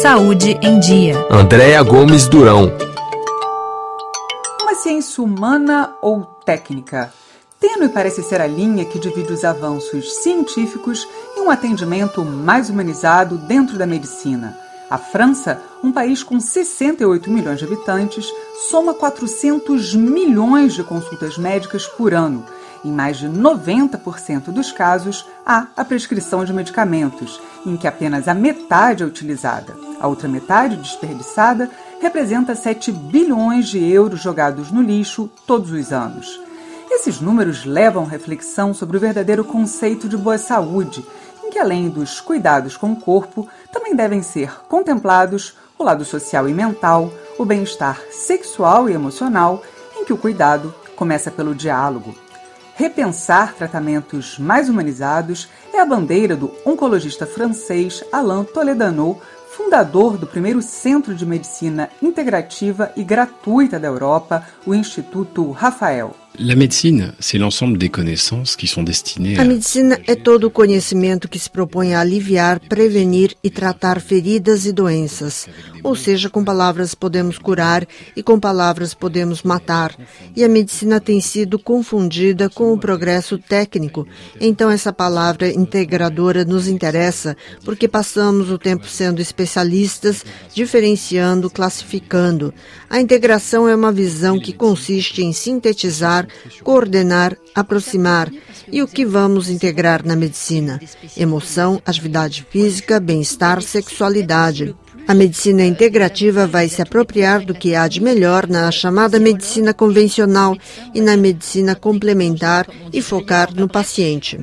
Saúde em Dia. Andréa Gomes Durão. Uma ciência humana ou técnica? Tênue parece ser a linha que divide os avanços científicos e um atendimento mais humanizado dentro da medicina. A França, um país com 68 milhões de habitantes, soma 400 milhões de consultas médicas por ano. Em mais de 90% dos casos, há a prescrição de medicamentos, em que apenas a metade é utilizada. A outra metade, desperdiçada, representa 7 bilhões de euros jogados no lixo todos os anos. Esses números levam reflexão sobre o verdadeiro conceito de boa saúde que, além dos cuidados com o corpo, também devem ser contemplados o lado social e mental, o bem-estar sexual e emocional, em que o cuidado começa pelo diálogo. Repensar tratamentos mais humanizados é a bandeira do oncologista francês Alain Toledano, fundador do primeiro centro de medicina integrativa e gratuita da Europa, o Instituto Rafael. La médecine, c'est l'ensemble des connaissances qui sont destinées A medicina é todo o conhecimento que se propõe a aliviar, prevenir e tratar feridas e doenças. Ou seja, com palavras podemos curar e com palavras podemos matar. E a medicina tem sido confundida com o progresso técnico. Então essa palavra integradora nos interessa porque passamos o tempo sendo especialistas, diferenciando, classificando. A integração é uma visão que consiste em sintetizar coordenar, aproximar. E o que vamos integrar na medicina? Emoção, atividade física, bem-estar, sexualidade. A medicina integrativa vai se apropriar do que há de melhor na chamada medicina convencional e na medicina complementar e focar no paciente.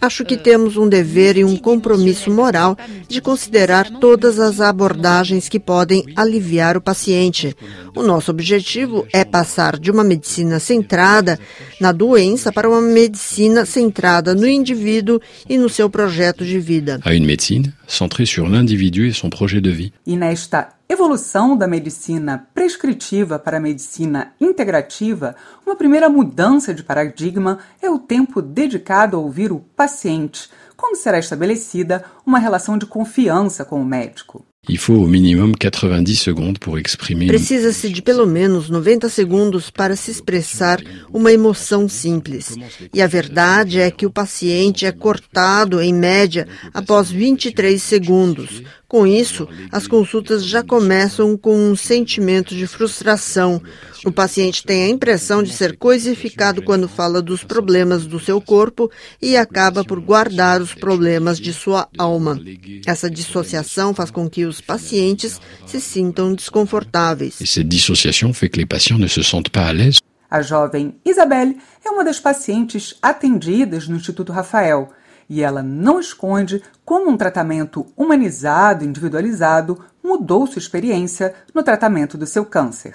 Acho que temos um dever e um compromisso moral de considerar todas as abordagens que podem aliviar o paciente. O nosso objetivo é passar de uma medicina centrada na doença para uma medicina centrada no indivíduo e no seu projeto de vida. A une médecine centrée sur l'individu et son projet de vie. E nesta evolução da medicina prescritiva para a medicina integrativa, uma primeira mudança de paradigma é o tempo dedicado a ouvir o paciente, quando será estabelecida uma relação de confiança com o médico. Il faut au minimum 90 secondes pour exprimer. Precisa-se de pelo menos 90 segundos para se expressar uma emoção simples. E a verdade é que o paciente é cortado, em média, após 23 segundos. Com isso, as consultas já começam com um sentimento de frustração. O paciente tem a impressão de ser coisificado quando fala dos problemas do seu corpo e acaba por guardar os problemas de sua alma. Essa dissociação faz com que os pacientes se sintam desconfortáveis. Et cette dissociation fait que les patients ne se sentent pas à l'aise. A jovem Isabelle é uma das pacientes atendidas no Instituto Rafael e ela não esconde como um tratamento humanizado, individualizado, mudou sua experiência no tratamento do seu câncer.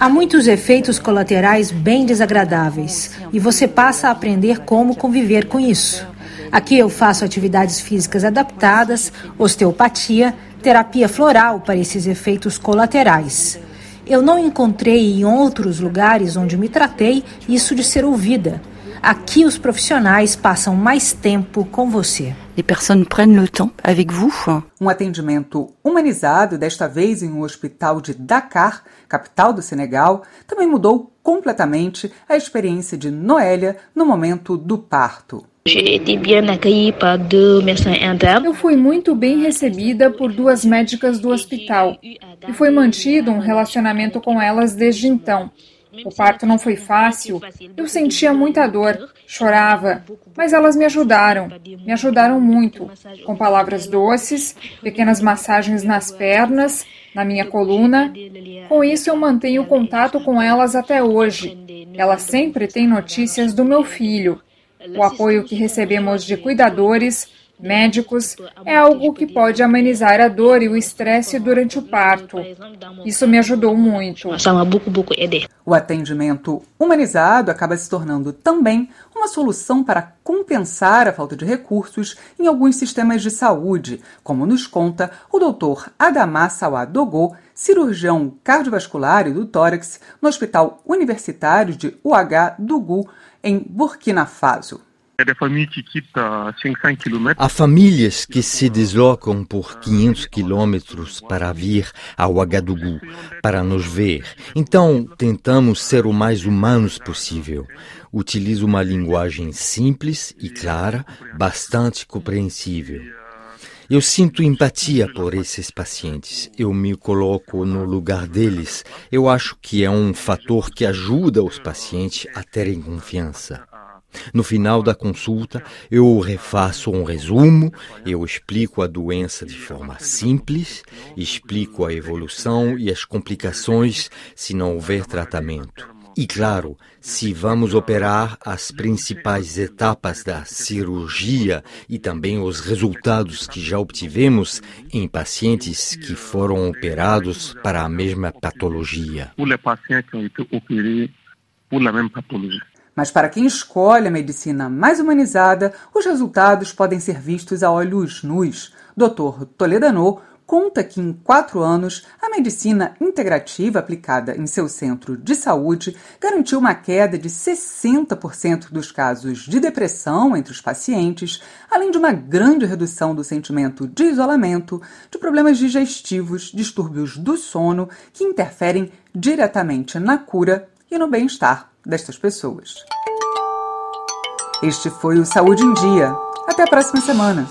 Há muitos efeitos colaterais bem desagradáveis e você passa a aprender como conviver com isso. Aqui eu faço atividades físicas adaptadas, osteopatia, terapia floral para esses efeitos colaterais. Eu não encontrei em outros lugares onde me tratei isso de ser ouvida. Aqui os profissionais passam mais tempo com você. Les personnes prennent le temps avec vous. Um atendimento humanizado, desta vez em um hospital de Dakar, capital do Senegal, também mudou completamente a experiência de Noélia no momento do parto. Eu fui muito bem recebida por duas médicas do hospital e foi mantido um relacionamento com elas desde então. O parto não foi fácil, eu sentia muita dor, chorava, mas elas me ajudaram, me ajudaram muito, com palavras doces, pequenas massagens nas pernas, na minha coluna. Com isso, eu mantenho contato com elas até hoje. Elas sempre têm notícias do meu filho. O apoio que recebemos de cuidadores, médicos, é algo que pode amenizar a dor e o estresse durante o parto. Isso me ajudou muito. O atendimento humanizado acaba se tornando também uma solução para compensar a falta de recursos em alguns sistemas de saúde, como nos conta o Dr. Adama Sawadogo, cirurgião cardiovascular e do tórax no Hospital Universitário de UH Dugu, em Burkina Faso. Há famílias que se deslocam por 500 quilômetros para vir a Ouagadougou, para nos ver. Então, tentamos ser o mais humanos possível. Utilizo uma linguagem simples e clara, bastante compreensível. Eu sinto empatia por esses pacientes. Eu me coloco no lugar deles. Eu acho que é um fator que ajuda os pacientes a terem confiança. No final da consulta, eu refaço um resumo, eu explico a doença de forma simples, explico a evolução e as complicações se não houver tratamento. E claro, se vamos operar as principais etapas da cirurgia e também os resultados que já obtivemos em pacientes que foram operados para a mesma patologia. Mas para quem escolhe a medicina mais humanizada, os resultados podem ser vistos a olhos nus. Dr. Toledano conta que em quatro anos a medicina integrativa aplicada em seu centro de saúde garantiu uma queda de 60% dos casos de depressão entre os pacientes, além de uma grande redução do sentimento de isolamento, de problemas digestivos, distúrbios do sono que interferem diretamente na cura e no bem-estar destas pessoas. Este foi o Saúde em Dia. Até a próxima semana.